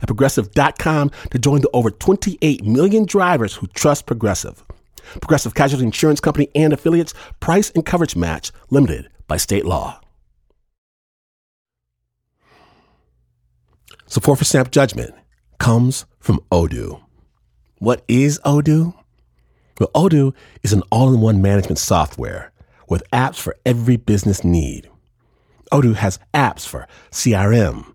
at progressive.com to join the over 28 million drivers who trust Progressive. Progressive Casualty Insurance Company and affiliates, price and coverage match limited by state law. Support for Snap Judgment comes from Odoo. What is Odoo? Well, Odoo is an all in one management software with apps for every business need. Odoo has apps for CRM,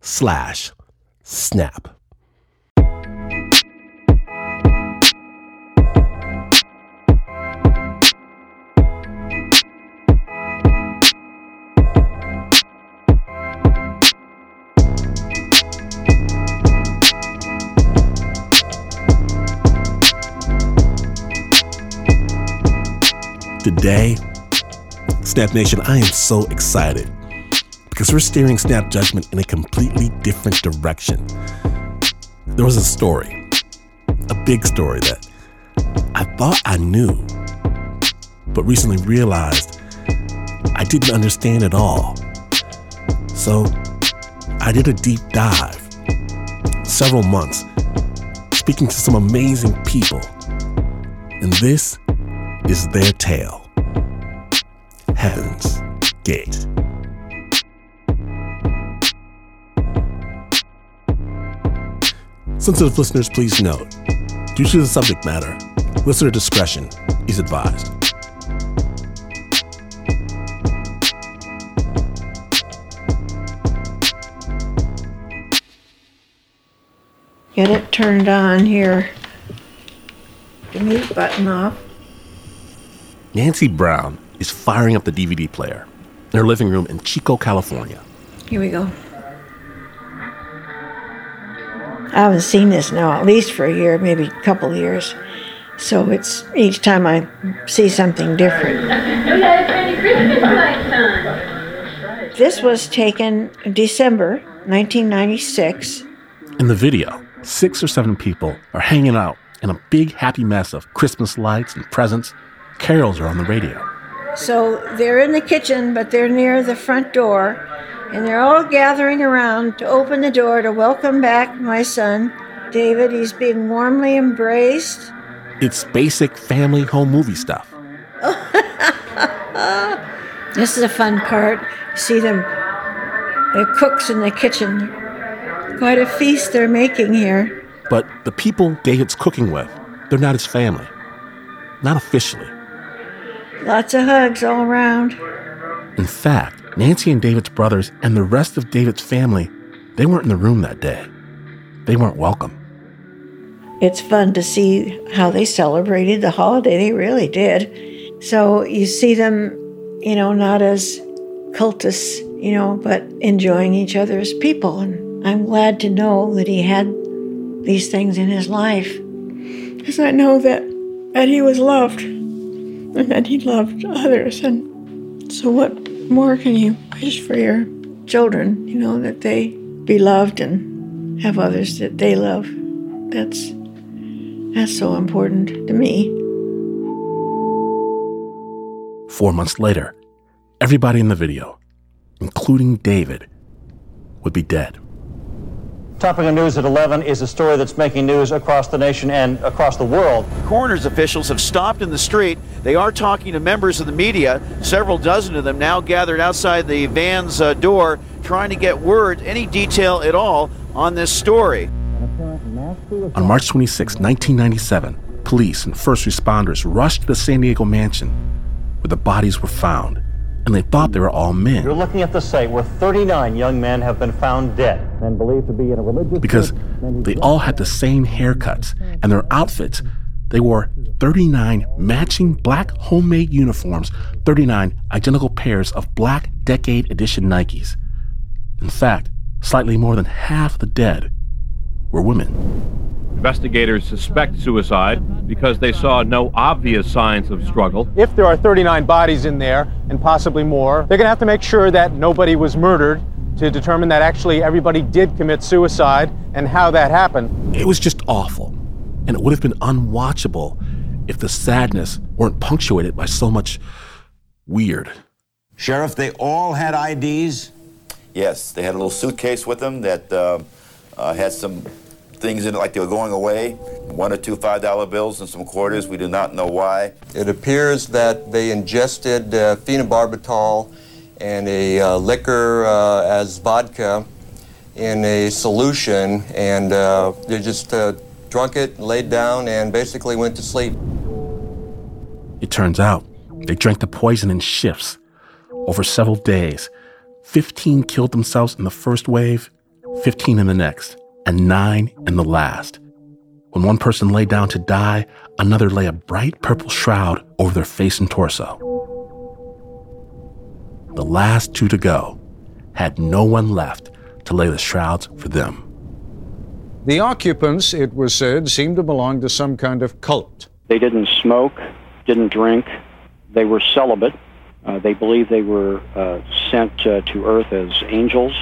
slash snap. Today, Snap Nation, I am so excited because we're steering Snap Judgment in a completely different direction. There was a story, a big story that I thought I knew, but recently realized I didn't understand at all. So I did a deep dive, several months, speaking to some amazing people. And this is their tale Heaven's Gate. Sensitive listeners, please note due to the subject matter, listener discretion is advised. Get it turned on here. The mute button off. Nancy Brown is firing up the DVD player in her living room in Chico, California. Here we go. I haven't seen this now at least for a year, maybe a couple of years. So it's each time I see something different. This was taken December 1996. In the video, six or seven people are hanging out in a big happy mess of Christmas lights and presents. Carols are on the radio. So they're in the kitchen, but they're near the front door, and they're all gathering around to open the door to welcome back my son, David. He's being warmly embraced. It's basic family home movie stuff. This is a fun part. You See them, the cooks in the kitchen. Quite a feast they're making here. But the people David's cooking with, they're not his family. Not officially. Lots of hugs all around. In fact, Nancy and David's brothers and the rest of David's family, they weren't in the room that day. They weren't welcome. It's fun to see how they celebrated the holiday. They really did. So you see them, you know, not as cultists, you know, but enjoying each other as people. And I'm glad to know that he had these things in his life. Because I know that, that he was loved and that he loved others. And so, what more can you wish for your children? You know, that they be loved and have others that they love. That's that's so important to me. Four months later, everybody in the video, including David, would be dead. Topic of news at 11 is a story that's making news across the nation and across the world. Coroner's officials have stopped in the street. They are talking to members of the media, several dozen of them now gathered outside the van's uh, door, trying to get word, any detail at all, on this story. On March 26, 1997, police and first responders rushed to the San Diego mansion where the bodies were found, and they thought they were all men. You're looking at the site where 39 young men have been found dead and believed to be in a religious because they all had the same haircuts and their outfits. They wore 39 matching black homemade uniforms, 39 identical pairs of black Decade Edition Nikes. In fact, slightly more than half the dead were women. Investigators suspect suicide because they saw no obvious signs of struggle. If there are 39 bodies in there, and possibly more, they're going to have to make sure that nobody was murdered to determine that actually everybody did commit suicide and how that happened. It was just awful, and it would have been unwatchable if the sadness weren't punctuated by so much weird. Sheriff, they all had IDs? Yes, they had a little suitcase with them that uh, uh, had some things in it like they were going away. One or two $5 bills and some quarters. We do not know why. It appears that they ingested uh, phenobarbital and a uh, liquor uh, as vodka in a solution, and uh, they just uh, drunk it, laid down, and basically went to sleep. It turns out they drank the poison in shifts over several days. 15 killed themselves in the first wave, 15 in the next and nine in the last. When one person lay down to die, another lay a bright purple shroud over their face and torso. The last two to go had no one left to lay the shrouds for them. The occupants, it was said, seemed to belong to some kind of cult. They didn't smoke, didn't drink, they were celibate. Uh, they believed they were uh, sent uh, to Earth as angels.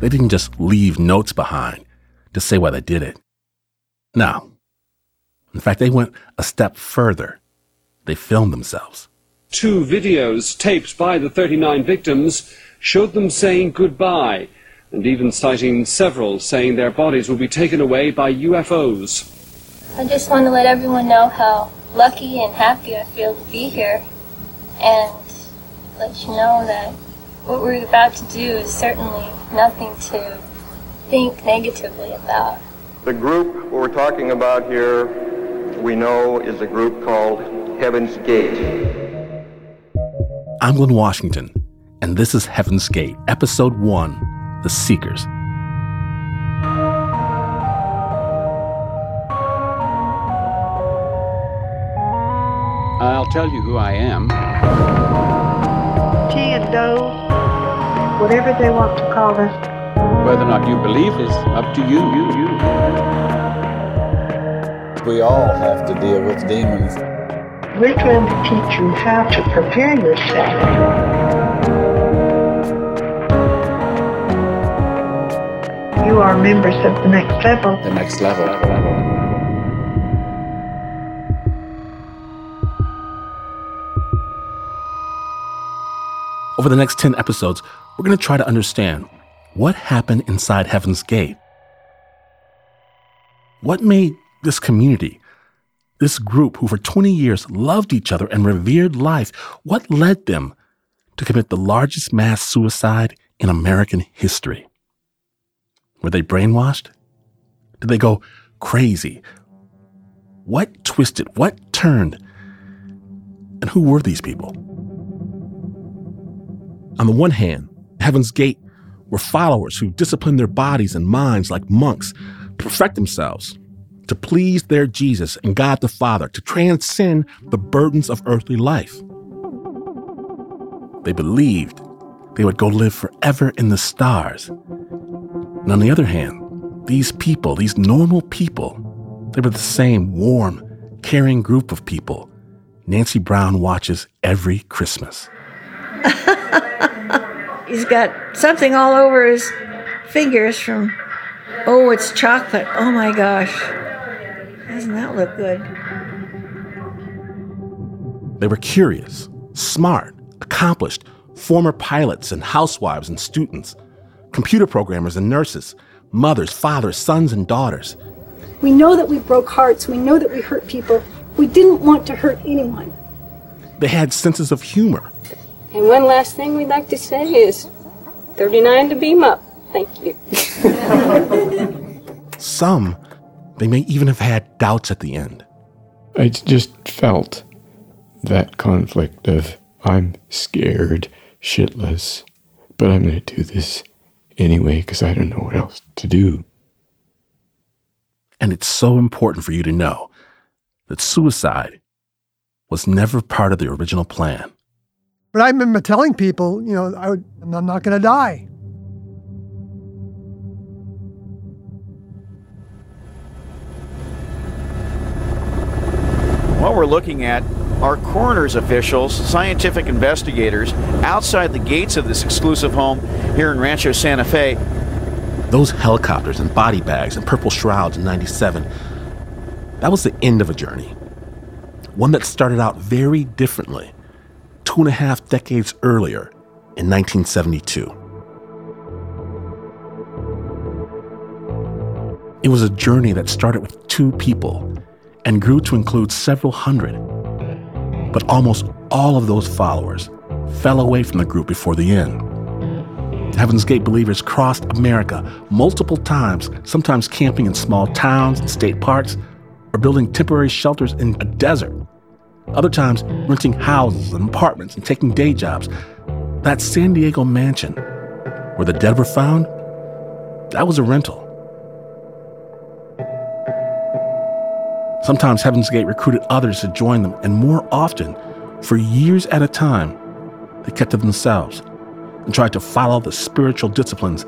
They didn't just leave notes behind to say why they did it. No. In fact, they went a step further. They filmed themselves. Two videos taped by the 39 victims showed them saying goodbye and even citing several saying their bodies will be taken away by UFOs. I just want to let everyone know how lucky and happy I feel to be here and let you know that what we're about to do is certainly nothing to think negatively about. The group we're talking about here, we know, is a group called Heaven's Gate. I'm Glynn Washington, and this is Heaven's Gate, Episode 1 The Seekers. I'll tell you who I am. Ti and Do, whatever they want to call us. Whether or not you believe is up to you. you, you. We all have to deal with demons. We're trying to teach you how to prepare yourself. You are members of the next level. The next level. Over the next 10 episodes, we're going to try to understand what happened inside Heaven's Gate? What made this community, this group who for 20 years loved each other and revered life, what led them to commit the largest mass suicide in American history? Were they brainwashed? Did they go crazy? What twisted? What turned? And who were these people? On the one hand, Heaven's Gate were followers who disciplined their bodies and minds like monks to perfect themselves, to please their Jesus and God the Father, to transcend the burdens of earthly life. They believed they would go live forever in the stars. And on the other hand, these people, these normal people, they were the same warm, caring group of people Nancy Brown watches every Christmas. He's got something all over his fingers from, oh, it's chocolate. Oh my gosh. Doesn't that look good? They were curious, smart, accomplished, former pilots and housewives and students, computer programmers and nurses, mothers, fathers, sons, and daughters. We know that we broke hearts. We know that we hurt people. We didn't want to hurt anyone. They had senses of humor. And one last thing we'd like to say is 39 to beam up. Thank you. Some They may even have had doubts at the end. I just felt that conflict of I'm scared shitless, but I'm going to do this anyway because I don't know what else to do. And it's so important for you to know that suicide was never part of the original plan. But I remember telling people, you know, I would, I'm not going to die. What we're looking at are coroner's officials, scientific investigators outside the gates of this exclusive home here in Rancho Santa Fe. Those helicopters and body bags and purple shrouds in 97, that was the end of a journey. One that started out very differently, two and a half decades earlier in 1972. It was a journey that started with two people and grew to include several hundred. But almost all of those followers fell away from the group before the end. Heaven's Gate believers crossed America multiple times, sometimes camping in small towns and state parks, or building temporary shelters in a desert. Other times, renting houses and apartments and taking day jobs. That San Diego mansion where the dead were found, that was a rental. Sometimes Heaven's Gate recruited others to join them, and more often, for years at a time, they kept to themselves and tried to follow the spiritual disciplines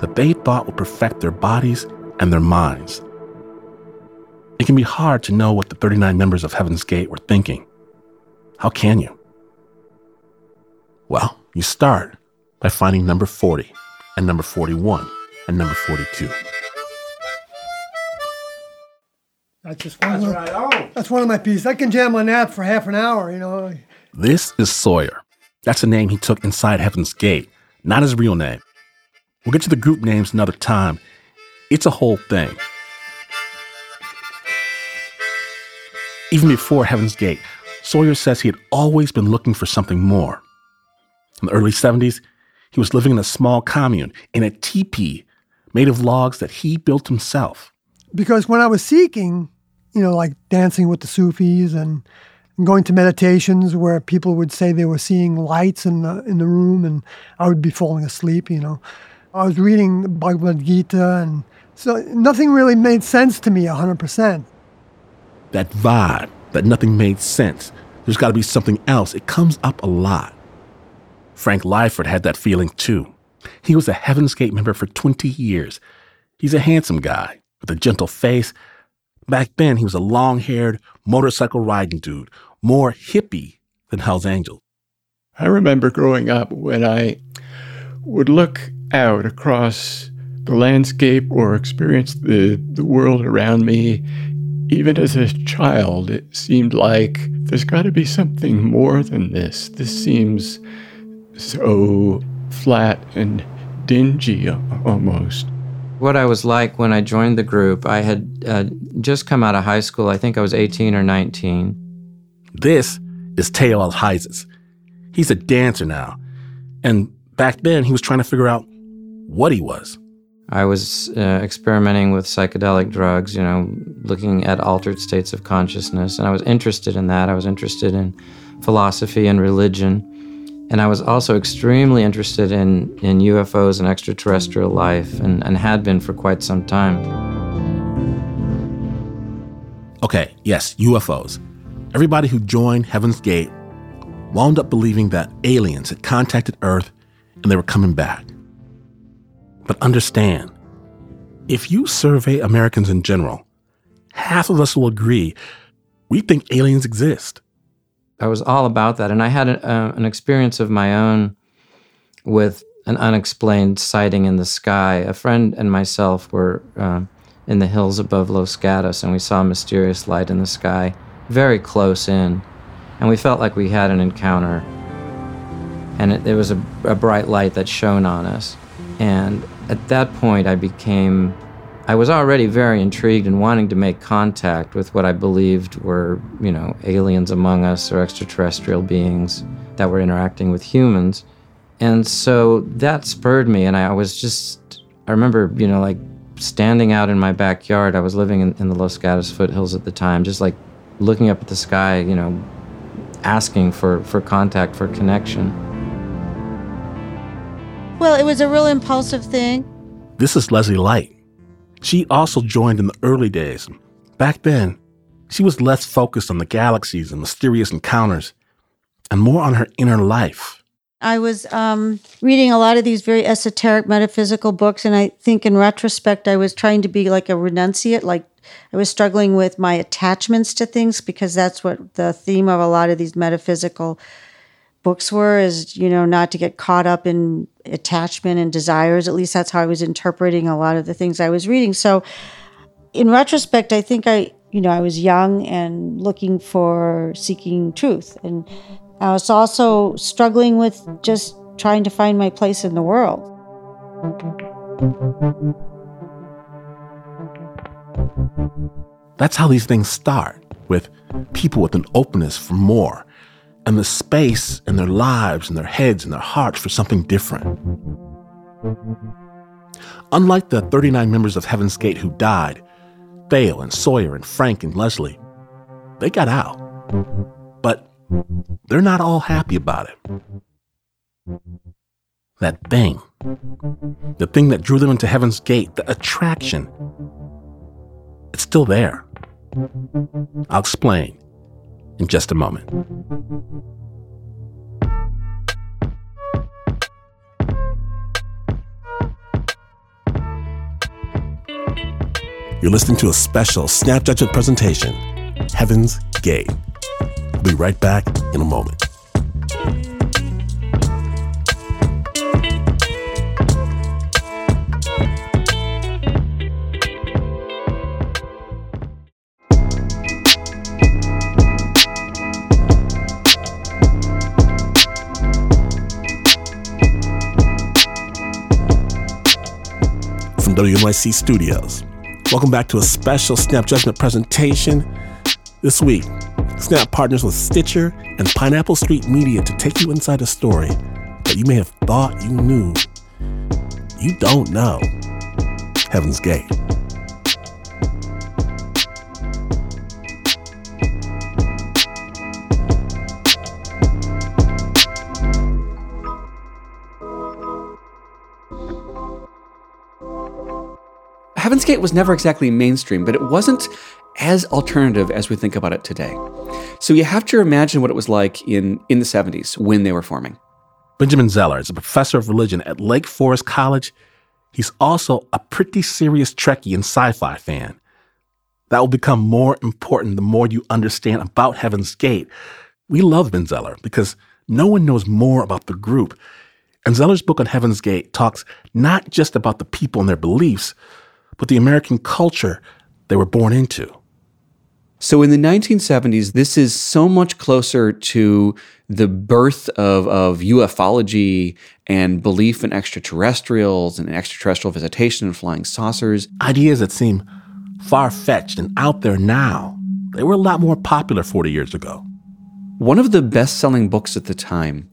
that they thought would perfect their bodies and their minds. It can be hard to know what the 39 members of Heaven's Gate were thinking. How can you? Well, you start by finding number 40 and number 41 and number 42. That's just one. That's, of, right. oh. that's one of my pieces. I can jam on that for half an hour. You know. This is Sawyer. That's a name he took inside Heaven's Gate, not his real name. We'll get to the group names another time. It's a whole thing. Even before Heaven's Gate, Sawyer says he had always been looking for something more. In the early 70s, he was living in a small commune in a teepee made of logs that he built himself. Because when I was seeking, you know, like dancing with the Sufis and, going to meditations where people would say they were seeing lights in the in the room, and I would be falling asleep. You know, I was reading Bhagavad Gita, and so nothing really made sense to me hundred percent. That vibe, that nothing made sense. There's got to be something else. It comes up a lot. Frank Lyford had that feeling too. He was a Heaven's Gate member for 20 years. He's a handsome guy with a gentle face Back then, he was a long haired motorcycle riding dude, more hippie than Hell's Angel. I remember growing up when I would look out across the landscape or experience the, the world around me. Even as a child, it seemed like there's got to be something more than this. This seems so flat and dingy almost what I was like when I joined the group. I had uh, just come out of high school. I think I was 18 or 19. This is Teo Alhizes. He's a dancer now. And back then, he was trying to figure out what he was. I was uh, experimenting with psychedelic drugs, you know, looking at altered states of consciousness. And I was interested in that. I was interested in philosophy and religion. And I was also extremely interested in, in UFOs and extraterrestrial life and, and had been for quite some time. Okay, yes, UFOs. Everybody who joined Heaven's Gate wound up believing that aliens had contacted Earth and they were coming back. But understand, if you survey Americans in general, half of us will agree we think aliens exist. I was all about that, and I had a, uh, an experience of my own with an unexplained sighting in the sky. A friend and myself were uh, in the hills above Los Gatos, and we saw a mysterious light in the sky, very close in, and we felt like we had an encounter. And it, it was a, a bright light that shone on us, and at that point, I became I was already very intrigued and wanting to make contact with what I believed were, you know, aliens among us or extraterrestrial beings that were interacting with humans. And so that spurred me, and I was just, I remember, you know, like standing out in my backyard. I was living in, in the Los Gatos foothills at the time, just like looking up at the sky, you know, asking for, for contact, for connection. Well, it was a real impulsive thing. This is Leslie Light. She also joined in the early days. Back then, she was less focused on the galaxies and mysterious encounters and more on her inner life. I was um, reading a lot of these very esoteric metaphysical books, and I think in retrospect, I was trying to be like a renunciate, like I was struggling with my attachments to things because that's what the theme of a lot of these metaphysical books were is you know not to get caught up in attachment and desires. At least that's how i was interpreting a lot of the things i was reading. So in retrospect i think i you know i was young and looking for seeking truth. And I was also struggling with just trying to find my place in the world. That's how these things start with people with an openness for more and the space in their lives and their heads and their hearts for something different. Unlike the 39 members of Heaven's Gate who died, Thale and Sawyer and Frank and Leslie, they got out. But they're not all happy about it. That thing, the thing that drew them into Heaven's Gate, the attraction, it's still there. I'll explain in just a moment. You're listening to a special Snap Judgment presentation Heaven's Gate. We'll be right back in a moment. WNYC Studios. Welcome back to a special Snap Judgment presentation. This week, Snap partners with Stitcher and Pineapple Street Media to take you inside a story that you may have thought you knew. You don't know. Heaven's Gate. Heaven's Gate was never exactly mainstream, but it wasn't as alternative as we think about it today. So you have to imagine what it was like in, in the 70s when they were forming. Benjamin Zeller is a professor of religion at Lake Forest College. He's also a pretty serious Trekkie and sci fi fan. That will become more important the more you understand about Heaven's Gate. We love Ben Zeller because no one knows more about the group. And Zeller's book on Heaven's Gate talks not just about the people and their beliefs, but the American culture they were born into. So in the 1970s, this is so much closer to the birth of, of ufology and belief in extraterrestrials and extraterrestrial visitation and flying saucers. Ideas that seem far fetched and out there now, they were a lot more popular 40 years ago. One of the best selling books at the time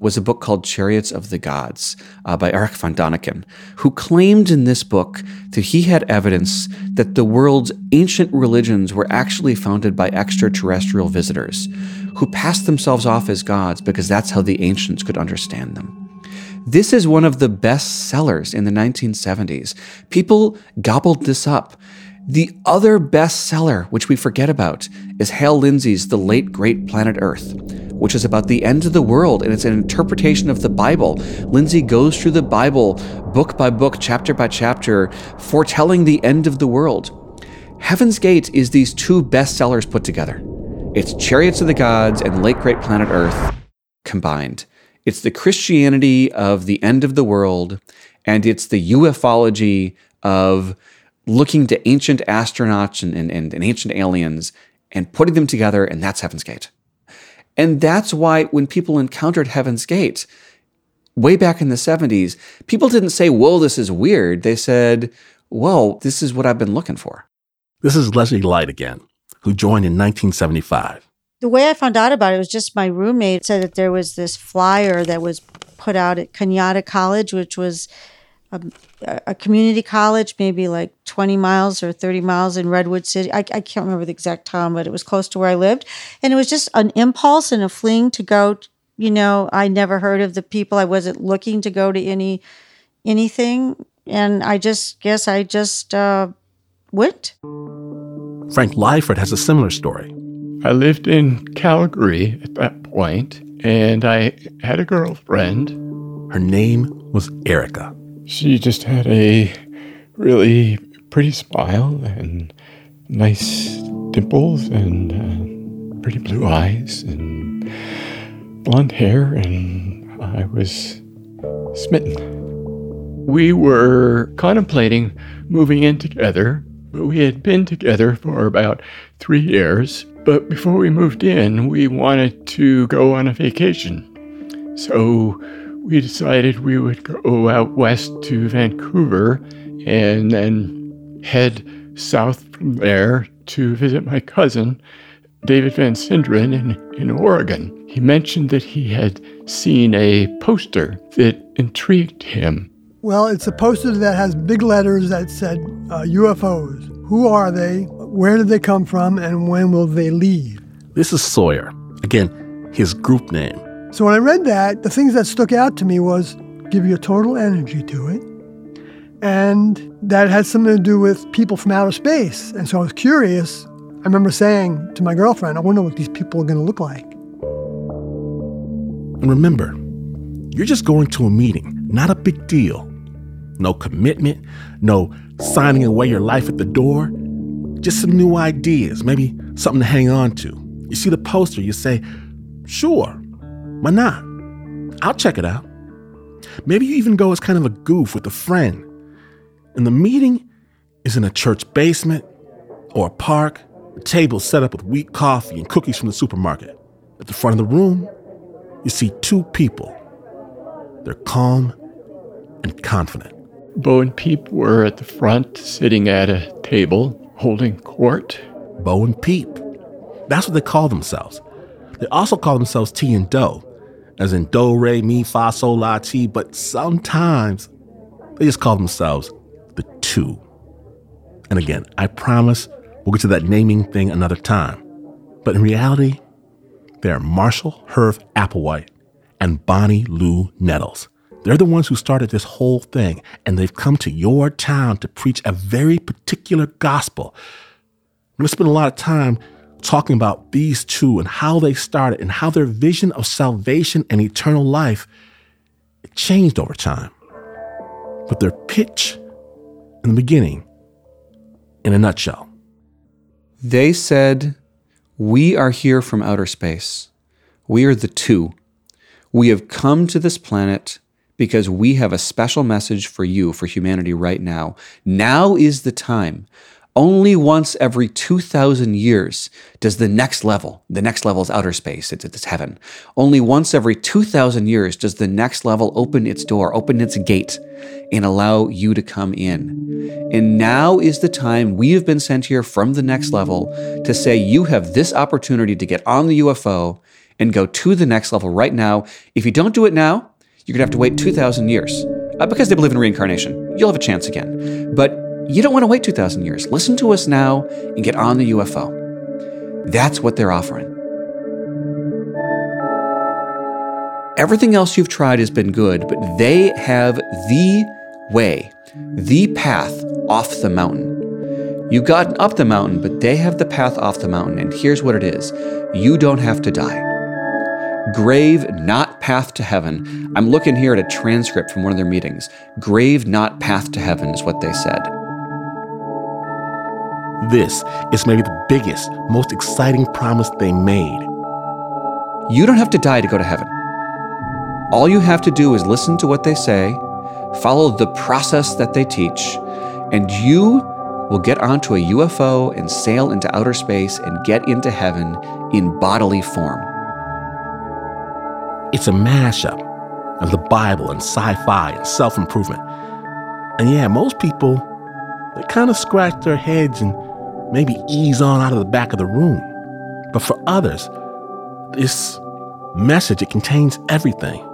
was a book called Chariots of the Gods uh, by Erich von Däniken, who claimed in this book that he had evidence that the world's ancient religions were actually founded by extraterrestrial visitors who passed themselves off as gods because that's how the ancients could understand them. This is one of the best sellers in the 1970s. People gobbled this up. The other bestseller, which we forget about, is Hal Lindsey's The Late Great Planet Earth, which is about the end of the world and it's an interpretation of the Bible. Lindsey goes through the Bible book by book, chapter by chapter, foretelling the end of the world. Heaven's Gate is these two bestsellers put together. It's Chariots of the Gods and Late Great Planet Earth combined. It's the Christianity of the end of the world, and it's the ufology of looking to ancient astronauts and, and, and, ancient aliens and putting them together, and that's Heaven's Gate. And that's why when people encountered Heaven's Gate, way back in the 70s, people didn't say, Whoa, this is weird. They said, Whoa, this is what I've been looking for. This is Leslie Light again, who joined in 1975. The way I found out about it was just my roommate said that there was this flyer that was put out at Cañada College, which was a, a community college, maybe like 20 miles or 30 miles in Redwood City. I, I can't remember the exact town, but it was close to where I lived. And it was just an impulse and a fling to go. You know, I never heard of the people. I wasn't looking to go to any anything. And I just guess I just uh, went. Frank Lyford has a similar story. I lived in Calgary at that point, and I had a girlfriend. Her name was Erica. She just had a really pretty smile and nice dimples and uh, pretty blue eyes and blonde hair, and I was smitten. We were contemplating moving in together. But we had been together for about three years, but before we moved in, we wanted to go on a vacation. So we decided we would go out west to Vancouver and then head south from there to visit my cousin, David Van Sinderen, in, in Oregon. He mentioned that he had seen a poster that intrigued him. Well, it's a poster that has big letters that said uh, UFOs. Who are they? Where did they come from? And when will they leave? This is Sawyer. Again, his group name. So when I read that, the things that stuck out to me was give your total energy to it. And that had something to do with people from outer space. And so I was curious. I remember saying to my girlfriend, I wonder what these people are going to look like. And remember, you're just going to a meeting, not a big deal. No commitment, no signing away your life at the door. Just some new ideas, maybe something to hang on to. You see the poster, you say, sure, why not? I'll check it out. Maybe you even go as kind of a goof with a friend. And the meeting is in a church basement or a park, a table set up with weak coffee and cookies from the supermarket. At the front of the room, you see two people. They're calm and confident. Bo and Peep were at the front, sitting at a table, holding court. Bo and Peep. That's what they call themselves. They also call themselves Ti and Do, as in Do, Re, Mi, Fa, Sol, La, Ti, but sometimes they just call themselves the Two. And again, I promise we'll get to that naming thing another time. But in reality, they're Marshall Herff Applewhite and Bonnie Lou Nettles. They're the ones who started this whole thing, and they've come to your town to preach a very particular gospel. I'm going to spend a lot of time talking about these two and how they started and how their vision of salvation and eternal life changed over time. But their pitch in the beginning, in a nutshell. They said, We are here from outer space. We are the two. We have come to this planet because we have a special message for you, for humanity right now. Now is the time. Only once every 2,000 years does the next level, the next level is outer space, it's, it's heaven. Only once every 2,000 years does the next level open its door, open its gate, and allow you to come in. And now is the time we have been sent here from the next level to say you have this opportunity to get on the UFO and go to the next level right now. If you don't do it now, you're going to have to wait 2,000 years. Uh, because they believe in reincarnation. You'll have a chance again. But you don't want to wait 2,000 years. Listen to us now and get on the UFO. That's what they're offering. Everything else you've tried has been good, but they have the way, the path off the mountain. You've gotten up the mountain, but they have the path off the mountain. And here's what it is you don't have to die. Grave, not path to heaven. I'm looking here at a transcript from one of their meetings. Grave, not path to heaven is what they said. This is maybe the biggest, most exciting promise they made. You don't have to die to go to heaven. All you have to do is listen to what they say, follow the process that they teach, and you will get onto a UFO and sail into outer space and get into heaven in bodily form. It's a mashup of the Bible and sci fi and self improvement. And yeah, most people, they kind of scratch their heads and maybe ease on out of the back of the room. But for others, this message, it contains everything.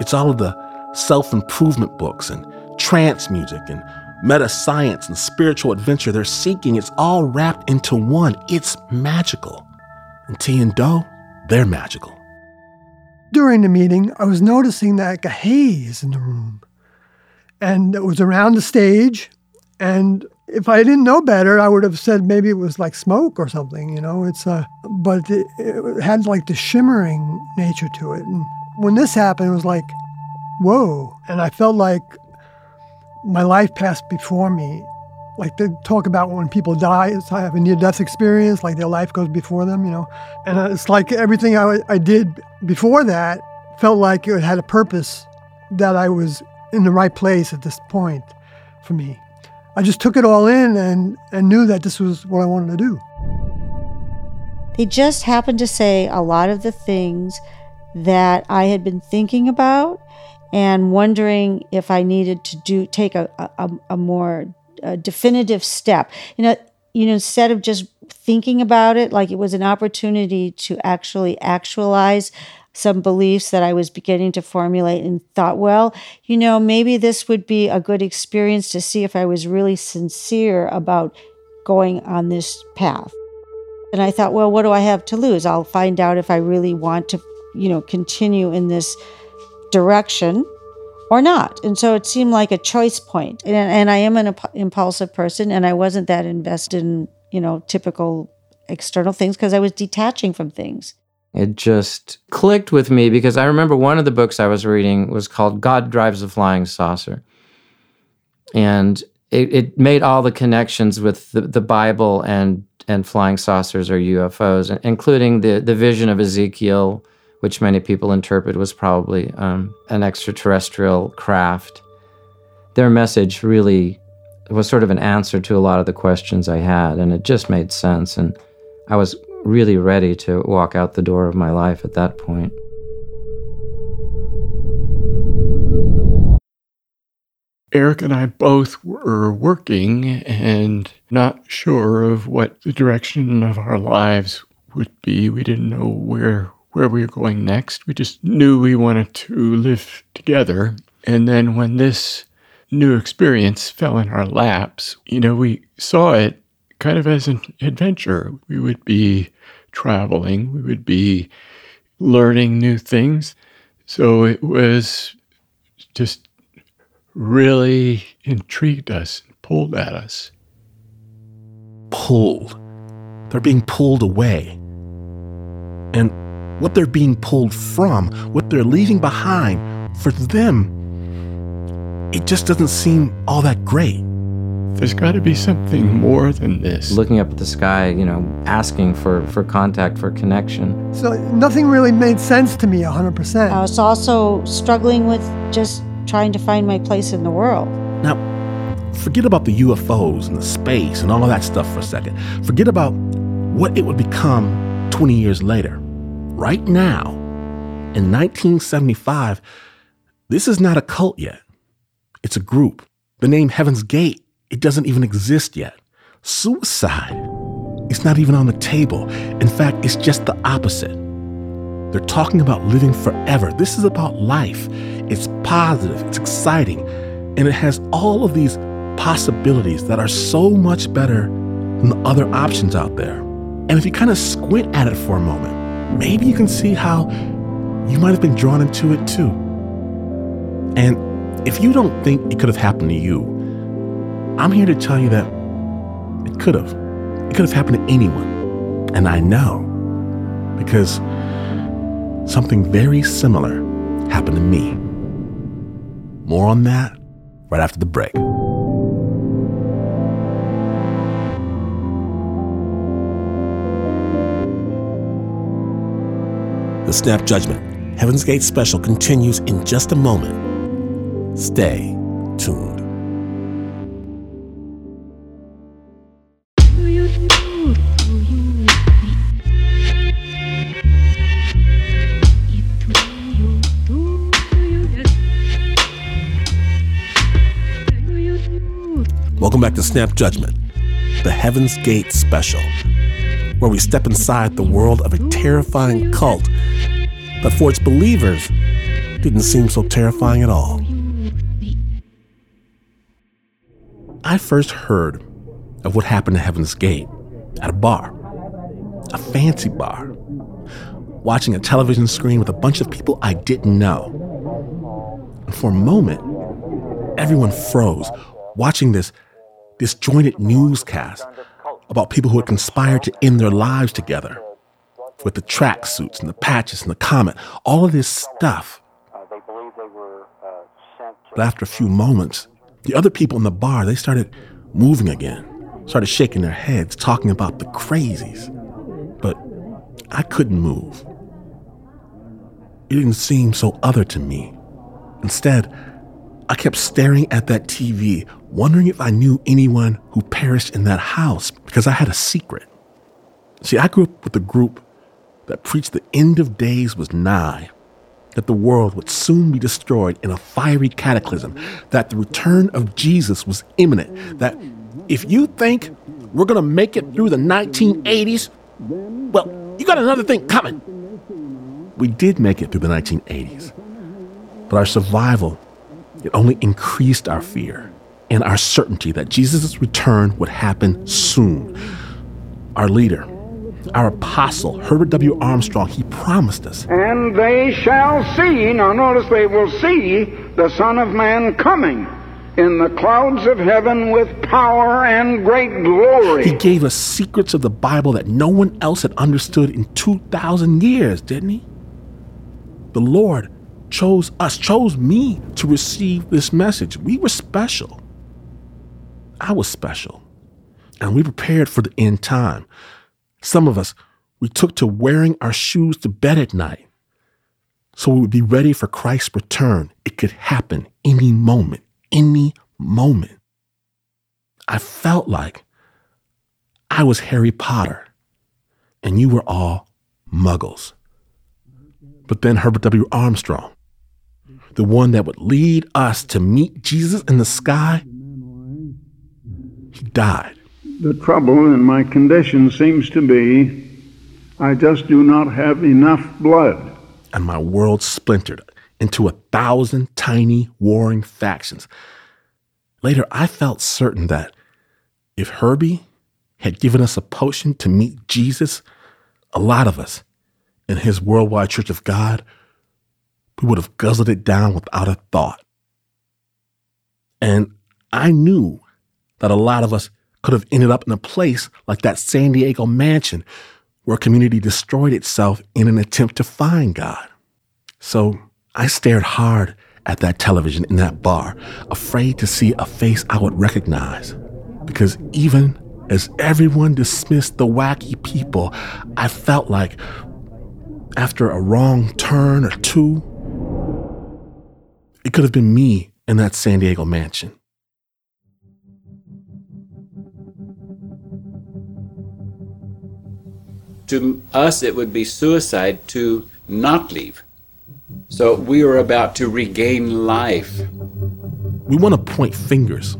It's all of the self improvement books and trance music and meta science and spiritual adventure they're seeking, it's all wrapped into one. It's magical. And Ti and Do, they're magical. During the meeting, I was noticing that like a haze in the room. And it was around the stage. And if I didn't know better, I would have said maybe it was like smoke or something, you know. It's uh, but it, it had like the shimmering nature to it. And when this happened, it was like, whoa! And I felt like my life passed before me. Like they talk about when people die, it's I have a near-death experience, like their life goes before them, you know. And it's like everything I, I did before that felt like it had a purpose, that I was in the right place at this point for me. I just took it all in and, and knew that this was what I wanted to do. They just happened to say a lot of the things that I had been thinking about and wondering if I needed to do take a, a, a more uh, definitive step. You know, you know, instead of just thinking about it, like it was an opportunity to actually actualize some beliefs that I was beginning to formulate and thought, well, you know, maybe this would be a good experience to see if I was really sincere about going on this path. And I thought, well, what do I have to lose? I'll find out if I really want to, you know, continue in this direction or not. And so it seemed like a choice point. And, and I am an impulsive person and I wasn't that invested in, you know, typical external things because I was detaching from things. It just clicked with me because I remember one of the books I was reading was called God Drives a Flying Saucer. And it, it made all the connections with the, the Bible and, and flying saucers or UFOs, including the, the vision of Ezekiel, which many people interpret was probably um, an extraterrestrial craft. Their message really was sort of an answer to a lot of the questions I had, and it just made sense. And I was really ready to walk out the door of my life at that point. Eric and I both were working and not sure of what the direction of our lives would be. We didn't know where where we were going next. We just knew we wanted to live together. And then when this new experience fell in our laps, you know, we saw it kind of as an adventure. We would be traveling, we would be learning new things. So it was just really intrigued us, pulled at us. Pulled. They're being pulled away. And what they're being pulled from, what they're leaving behind, for them, it just doesn't seem all that great. There's got to be something mm-hmm. more than this. Looking up at the sky, you know, asking for, for contact, for connection. So nothing really made sense to me 100%. I was also struggling with just trying to find my place in the world. Now, forget about the UFOs and the space and all of that stuff for a second. Forget about what it would become 20 years later. Right now, in 1975, this is not a cult yet. It's a group. The name Heaven's Gate it doesn't even exist yet. Suicide is not even on the table. In fact, it's just the opposite. They're talking about living forever. This is about life. It's positive, it's exciting, and it has all of these possibilities that are so much better than the other options out there. And if you kind of squint at it for a moment, maybe you can see how you might have been drawn into it too. And if you don't think it could have happened to you, I'm here to tell you that it could have. It could have happened to anyone. And I know because something very similar happened to me. More on that right after the break. The Snap Judgment Heaven's Gate special continues in just a moment. Stay tuned. Welcome back to Snap Judgment, the Heaven's Gate special, where we step inside the world of a terrifying cult that for its believers didn't seem so terrifying at all. I first heard of what happened to Heaven's Gate at a bar, a fancy bar, watching a television screen with a bunch of people I didn't know. And for a moment, everyone froze watching this disjointed newscast about people who had conspired to end their lives together with the tracksuits and the patches and the comet, all of this stuff. But after a few moments, the other people in the bar, they started moving again, started shaking their heads, talking about the crazies. But I couldn't move. It didn't seem so other to me. Instead, I kept staring at that TV, wondering if I knew anyone who perished in that house because I had a secret. See, I grew up with a group that preached the end of days was nigh, that the world would soon be destroyed in a fiery cataclysm, that the return of Jesus was imminent, that if you think we're going to make it through the 1980s, well, you got another thing coming. We did make it through the 1980s, but our survival, it only increased our fear and our certainty that Jesus' return would happen soon. Our leader, our apostle, Herbert W. Armstrong, he promised us. And they shall see, now notice they will see the Son of Man coming in the clouds of heaven with power and great glory. He gave us secrets of the Bible that no one else had understood in 2,000 years, didn't he? The Lord chose us, chose me to receive this message. We were special. I was special. And we prepared for the end time. Some of us, we took to wearing our shoes to bed at night so we would be ready for Christ's return. It could happen any moment, any moment. I felt like I was Harry Potter and you were all muggles. But then Herbert W. Armstrong, the one that would lead us to meet Jesus in the sky, he died. The trouble in my condition seems to be I just do not have enough blood. And my world splintered into a thousand tiny warring factions. Later, I felt certain that if Herbie had given us a potion to meet Jesus, a lot of us in his worldwide church of God, we would have guzzled it down without a thought. And I knew that a lot of us could have ended up in a place like that San Diego mansion where a community destroyed itself in an attempt to find God. So I stared hard at that television in that bar, afraid to see a face I would recognize. Because even as everyone dismissed the wacky people, I felt like after a wrong turn or two, it could have been me in that San Diego mansion. To us, it would be suicide to not leave. So we are about to regain life. We want to point fingers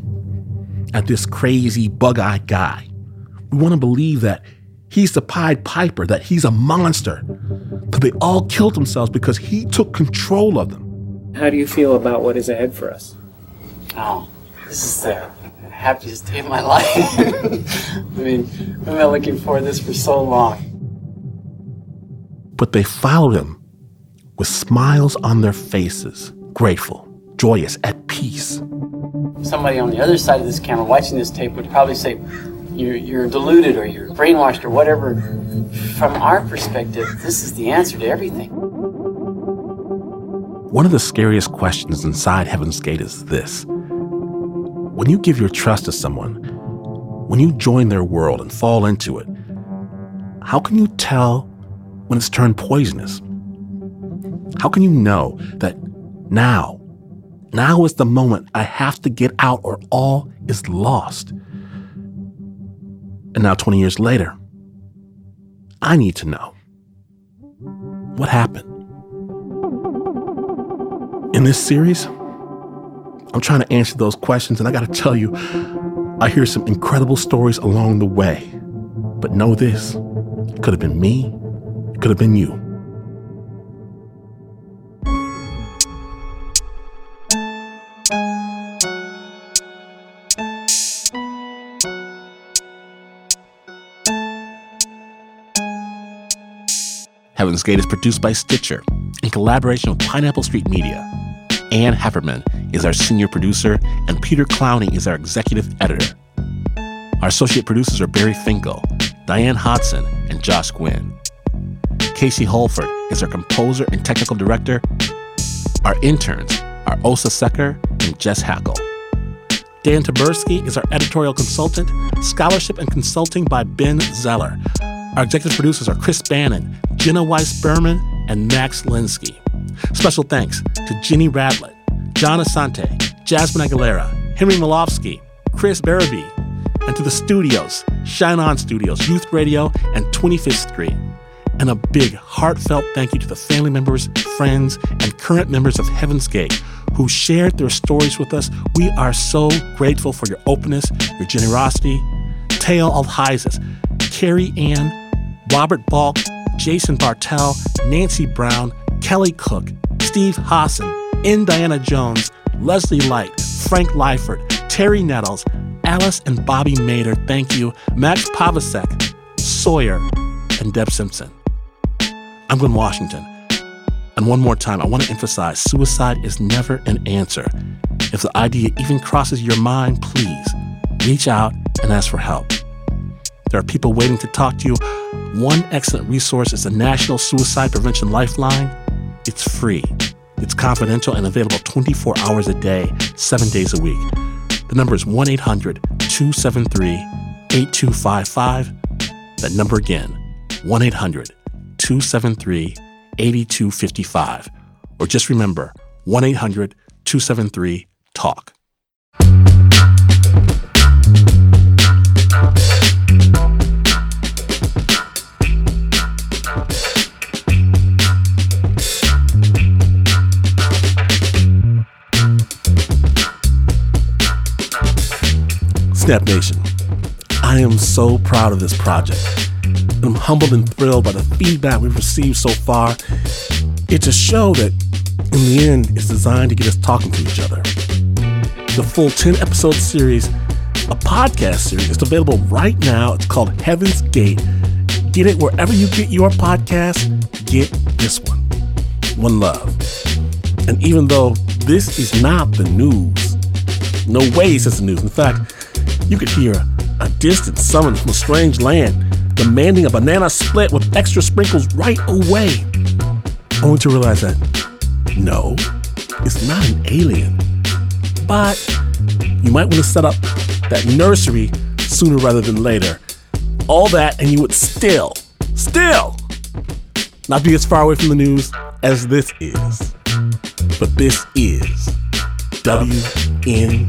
at this crazy bug eyed guy. We want to believe that he's the Pied Piper, that he's a monster, that they all killed themselves because he took control of them. How do you feel about what is ahead for us? Oh, this is the happiest day of my life. I mean, I've been looking for this for so long. But they followed him with smiles on their faces, grateful, joyous, at peace. Somebody on the other side of this camera watching this tape would probably say, you're, you're deluded or you're brainwashed or whatever. From our perspective, this is the answer to everything. One of the scariest questions inside Heaven's Gate is this When you give your trust to someone, when you join their world and fall into it, how can you tell when it's turned poisonous? How can you know that now, now is the moment I have to get out or all is lost? And now, 20 years later, I need to know what happened in this series, I'm trying to answer those questions. And I got to tell you, I hear some incredible stories along the way. But know this it could have been me, it could have been you. Heaven's Gate is produced by Stitcher in collaboration with Pineapple Street Media. Ann Heppermann is our senior producer, and Peter Clowney is our executive editor. Our associate producers are Barry Finkel, Diane Hodson, and Josh Gwynn. Casey Holford is our composer and technical director. Our interns are Osa Secker and Jess Hackle. Dan Taberski is our editorial consultant, scholarship and consulting by Ben Zeller. Our executive producers are Chris Bannon, Jenna Weiss Berman, and Max Linsky. Special thanks to Ginny Radlett, John Asante, Jasmine Aguilera, Henry Malofsky, Chris Barabee, and to the studios, Shine On Studios, Youth Radio, and 25th Street. And a big, heartfelt thank you to the family members, friends, and current members of Heaven's Gate who shared their stories with us. We are so grateful for your openness, your generosity. Teo Alhizes, Carrie Ann, Robert Balk, Jason Bartell, Nancy Brown, Kelly Cook, Steve Hassan, N. Diana Jones, Leslie Light, Frank Lyford, Terry Nettles, Alice and Bobby Mater, thank you, Max Pavasek, Sawyer, and Deb Simpson. I'm Glynn Washington. And one more time, I want to emphasize suicide is never an answer. If the idea even crosses your mind, please reach out and ask for help. There are people waiting to talk to you. One excellent resource is the National Suicide Prevention Lifeline. It's free, it's confidential, and available 24 hours a day, seven days a week. The number is 1 800 273 8255. That number again, 1 800 273 8255. Or just remember 1 800 273 TALK. Snap Nation, I am so proud of this project. I'm humbled and thrilled by the feedback we've received so far. It's a show that, in the end, is designed to get us talking to each other. The full 10 episode series, a podcast series, is available right now. It's called Heaven's Gate. Get it wherever you get your podcast. Get this one. One love. And even though this is not the news, no way is this the news. In fact, you could hear a distant summons from a strange land demanding a banana split with extra sprinkles right away. Only to realize that no, it's not an alien. But you might want to set up that nursery sooner rather than later. All that, and you would still, still not be as far away from the news as this is. But this is WNYC.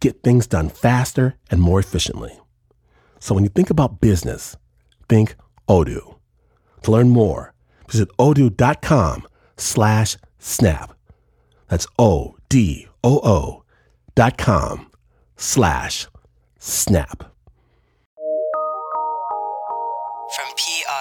get things done faster and more efficiently. So when you think about business, think Odoo. To learn more, visit odoo.com slash snap. That's O-D-O-O dot com slash snap. From PRX.